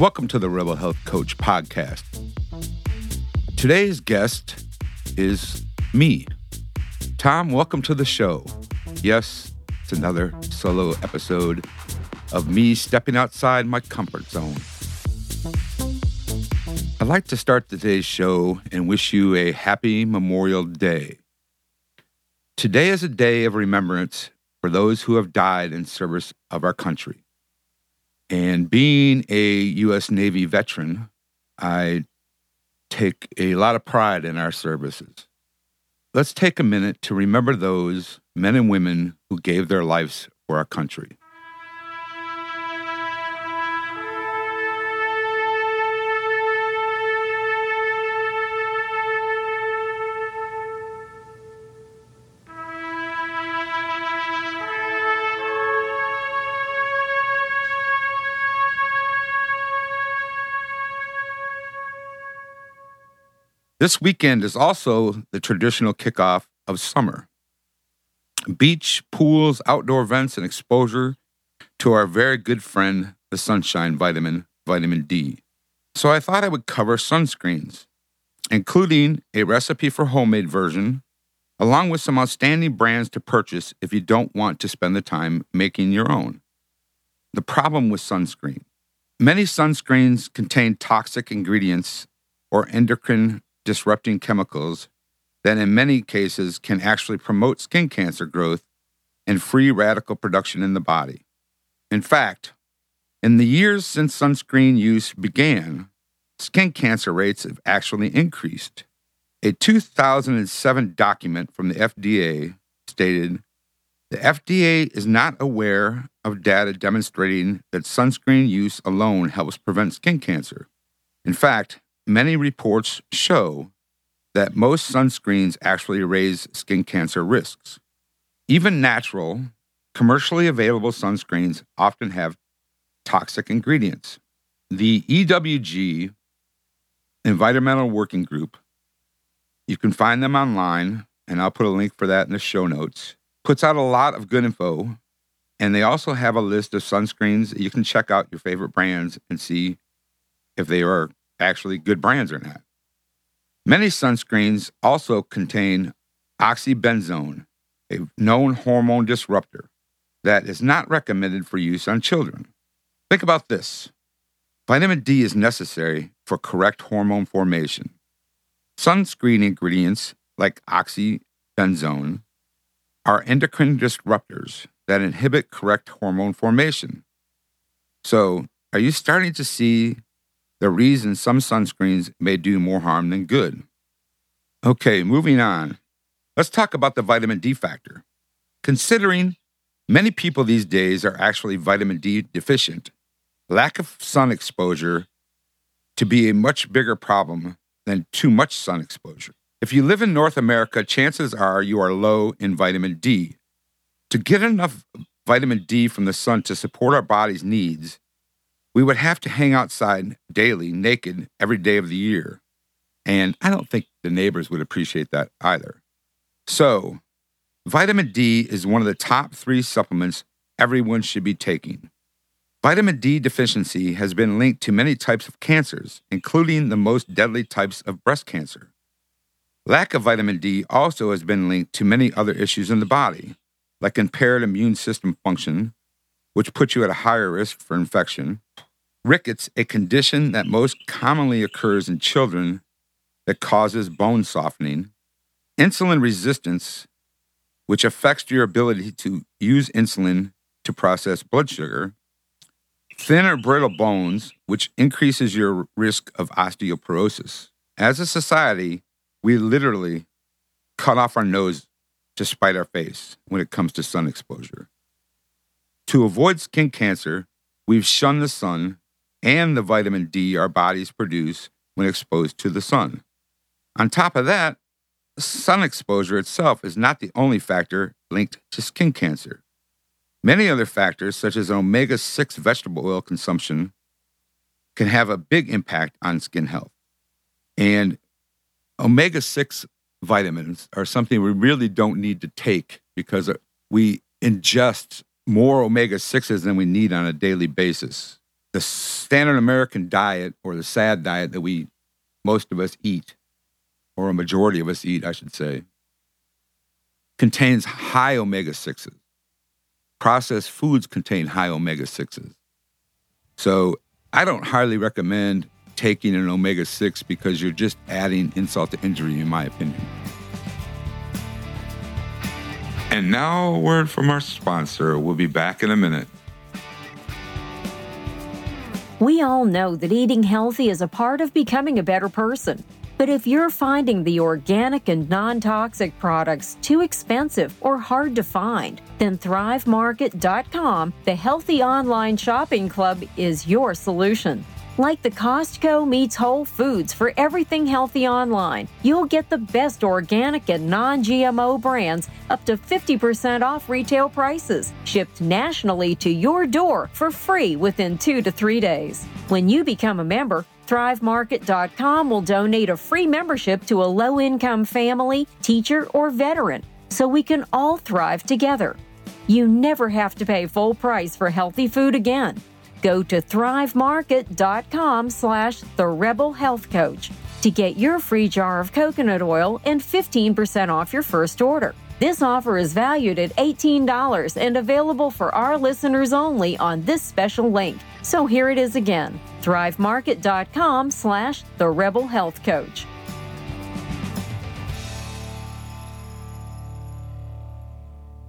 Welcome to the Rebel Health Coach podcast. Today's guest is me. Tom, welcome to the show. Yes, it's another solo episode of me stepping outside my comfort zone. I'd like to start today's show and wish you a happy Memorial Day. Today is a day of remembrance for those who have died in service of our country. And being a U.S. Navy veteran, I take a lot of pride in our services. Let's take a minute to remember those men and women who gave their lives for our country. This weekend is also the traditional kickoff of summer. Beach, pools, outdoor events, and exposure to our very good friend, the sunshine vitamin, vitamin D. So I thought I would cover sunscreens, including a recipe for homemade version, along with some outstanding brands to purchase if you don't want to spend the time making your own. The problem with sunscreen. Many sunscreens contain toxic ingredients or endocrine disrupting chemicals that in many cases can actually promote skin cancer growth and free radical production in the body. In fact, in the years since sunscreen use began, skin cancer rates have actually increased. A 2007 document from the FDA stated the FDA is not aware of data demonstrating that sunscreen use alone helps prevent skin cancer. In fact, many reports show that most sunscreens actually raise skin cancer risks. Even natural, commercially available sunscreens often have toxic ingredients. The EWG Environmental Working Group, you can find them online, and I'll put a link for that in the show notes, puts out a lot of good info. And they also have a list of sunscreens. You can check out your favorite brands and see if they are actually good brands or not. Many sunscreens also contain oxybenzone, a known hormone disruptor that is not recommended for use on children. Think about this vitamin D is necessary for correct hormone formation. Sunscreen ingredients like oxybenzone are endocrine disruptors that inhibit correct hormone formation. So, are you starting to see the reason some sunscreens may do more harm than good. Okay, moving on. Let's talk about the vitamin D factor. Considering many people these days are actually vitamin D deficient, lack of sun exposure to be a much bigger problem than too much sun exposure. If you live in North America, chances are you are low in vitamin D. To get enough vitamin D from the sun to support our body's needs, we would have to hang outside daily, naked, every day of the year. And I don't think the neighbors would appreciate that either. So, vitamin D is one of the top three supplements everyone should be taking. Vitamin D deficiency has been linked to many types of cancers, including the most deadly types of breast cancer. Lack of vitamin D also has been linked to many other issues in the body, like impaired immune system function, which puts you at a higher risk for infection. Rickets, a condition that most commonly occurs in children that causes bone softening. Insulin resistance, which affects your ability to use insulin to process blood sugar. Thin or brittle bones, which increases your risk of osteoporosis. As a society, we literally cut off our nose to spite our face when it comes to sun exposure. To avoid skin cancer, we've shunned the sun and the vitamin D our bodies produce when exposed to the sun. On top of that, sun exposure itself is not the only factor linked to skin cancer. Many other factors, such as omega 6 vegetable oil consumption, can have a big impact on skin health. And omega 6 vitamins are something we really don't need to take because we ingest more omega 6s than we need on a daily basis. The standard American diet, or the SAD diet that we most of us eat, or a majority of us eat, I should say, contains high omega 6s. Processed foods contain high omega 6s. So I don't highly recommend taking an omega 6 because you're just adding insult to injury, in my opinion. And now, a word from our sponsor. We'll be back in a minute. We all know that eating healthy is a part of becoming a better person. But if you're finding the organic and non toxic products too expensive or hard to find, then ThriveMarket.com, the healthy online shopping club, is your solution. Like the Costco meets Whole Foods for everything healthy online, you'll get the best organic and non GMO brands up to 50% off retail prices, shipped nationally to your door for free within two to three days. When you become a member, ThriveMarket.com will donate a free membership to a low income family, teacher, or veteran so we can all thrive together. You never have to pay full price for healthy food again. Go to thrivemarket.com slash the rebel health coach to get your free jar of coconut oil and 15% off your first order. This offer is valued at $18 and available for our listeners only on this special link. So here it is again, thrivemarket.com slash the rebel health coach.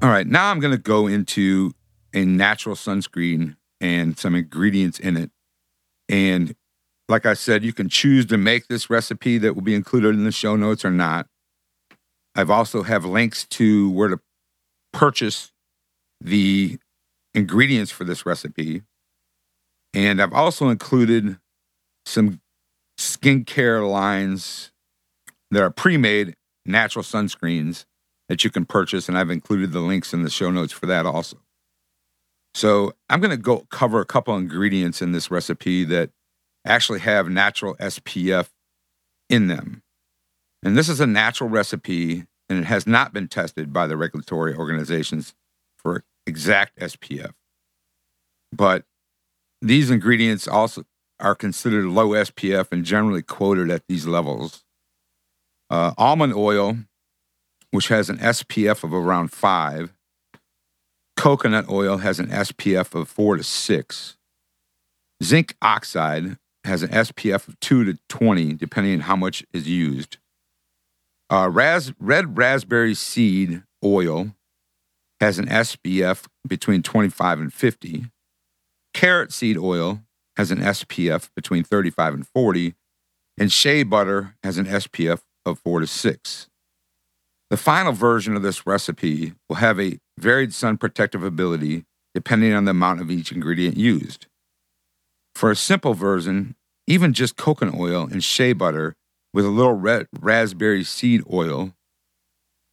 All right, now I'm going to go into a natural sunscreen and some ingredients in it. And like I said, you can choose to make this recipe that will be included in the show notes or not. I've also have links to where to purchase the ingredients for this recipe. And I've also included some skincare lines that are pre-made natural sunscreens that you can purchase and I've included the links in the show notes for that also. So I'm going to go cover a couple ingredients in this recipe that actually have natural SPF in them. And this is a natural recipe and it has not been tested by the regulatory organizations for exact SPF. But these ingredients also are considered low SPF and generally quoted at these levels. Uh, almond oil, which has an SPF of around five, Coconut oil has an SPF of 4 to 6. Zinc oxide has an SPF of 2 to 20, depending on how much is used. Uh, ras- red raspberry seed oil has an SPF between 25 and 50. Carrot seed oil has an SPF between 35 and 40. And shea butter has an SPF of 4 to 6. The final version of this recipe will have a varied sun protective ability depending on the amount of each ingredient used. For a simple version, even just coconut oil and shea butter with a little red raspberry seed oil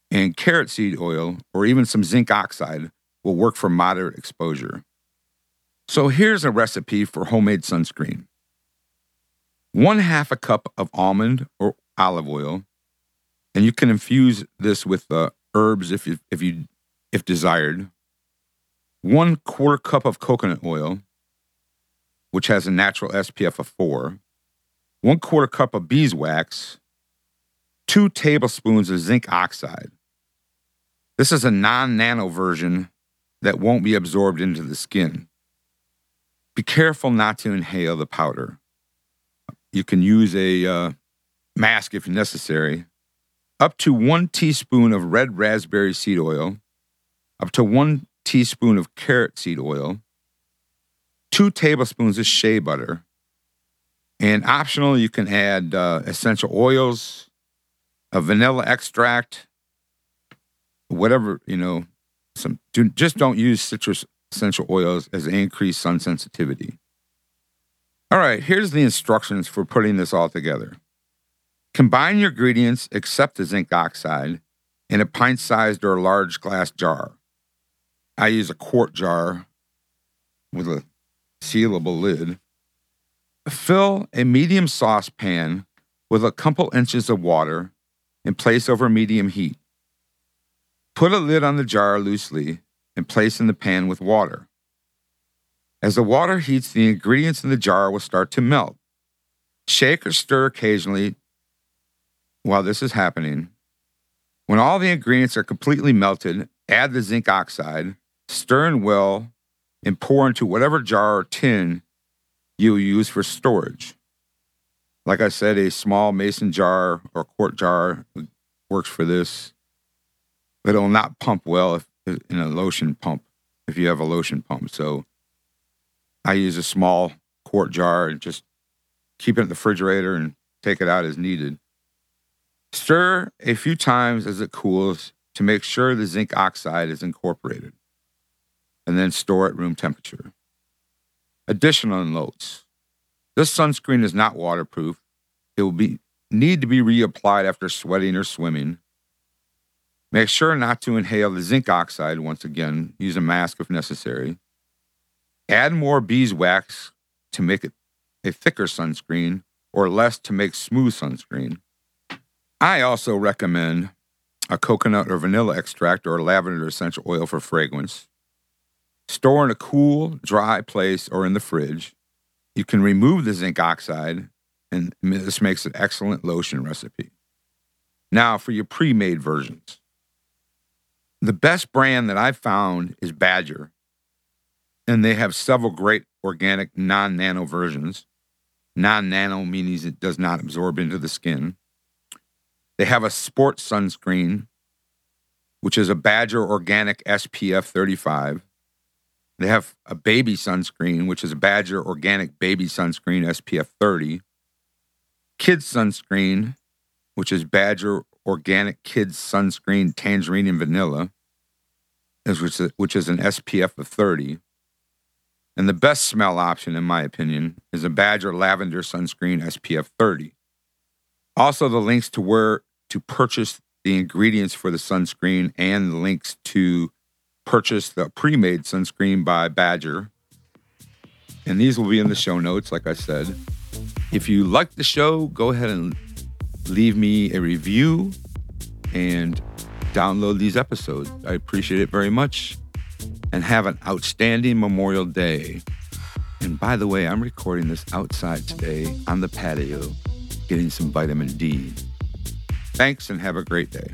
and carrot seed oil or even some zinc oxide will work for moderate exposure. So here's a recipe for homemade sunscreen. One half a cup of almond or olive oil, and you can infuse this with uh, herbs if you if you if desired. One quarter cup of coconut oil, which has a natural SPF of four. One quarter cup of beeswax. Two tablespoons of zinc oxide. This is a non nano version that won't be absorbed into the skin. Be careful not to inhale the powder. You can use a uh, mask if necessary, up to one teaspoon of red raspberry seed oil, up to one teaspoon of carrot seed oil, two tablespoons of shea butter, and optional, you can add uh, essential oils, a vanilla extract, whatever, you know, some do, just don't use citrus essential oils as they increase sun sensitivity. All right, here's the instructions for putting this all together. Combine your ingredients except the zinc oxide in a pint sized or large glass jar. I use a quart jar with a sealable lid. Fill a medium saucepan with a couple inches of water and place over medium heat. Put a lid on the jar loosely and place in the pan with water. As the water heats, the ingredients in the jar will start to melt. Shake or stir occasionally while this is happening. When all the ingredients are completely melted, add the zinc oxide, stir in well, and pour into whatever jar or tin you use for storage. Like I said, a small mason jar or quart jar works for this. But it'll not pump well if, in a lotion pump if you have a lotion pump. So I use a small quart jar and just keep it in the refrigerator and take it out as needed. Stir a few times as it cools to make sure the zinc oxide is incorporated, and then store at room temperature. Additional notes this sunscreen is not waterproof. It will be need to be reapplied after sweating or swimming. Make sure not to inhale the zinc oxide once again. Use a mask if necessary. Add more beeswax to make it a thicker sunscreen or less to make smooth sunscreen. I also recommend a coconut or vanilla extract or lavender essential oil for fragrance. Store in a cool, dry place or in the fridge. You can remove the zinc oxide, and this makes an excellent lotion recipe. Now, for your pre made versions. The best brand that I've found is Badger, and they have several great organic non nano versions. Non nano means it does not absorb into the skin. They have a sports sunscreen, which is a Badger Organic SPF 35. They have a baby sunscreen, which is a Badger Organic Baby Sunscreen SPF 30. Kids sunscreen, which is Badger Organic Kids Sunscreen Tangerine and Vanilla, which is, an SPF of 30. And the best smell option, in my opinion, is a Badger Lavender Sunscreen SPF 30. Also, the links to where to purchase the ingredients for the sunscreen and the links to purchase the pre made sunscreen by Badger. And these will be in the show notes, like I said. If you like the show, go ahead and leave me a review and download these episodes. I appreciate it very much. And have an outstanding Memorial Day. And by the way, I'm recording this outside today on the patio, getting some vitamin D. Thanks and have a great day.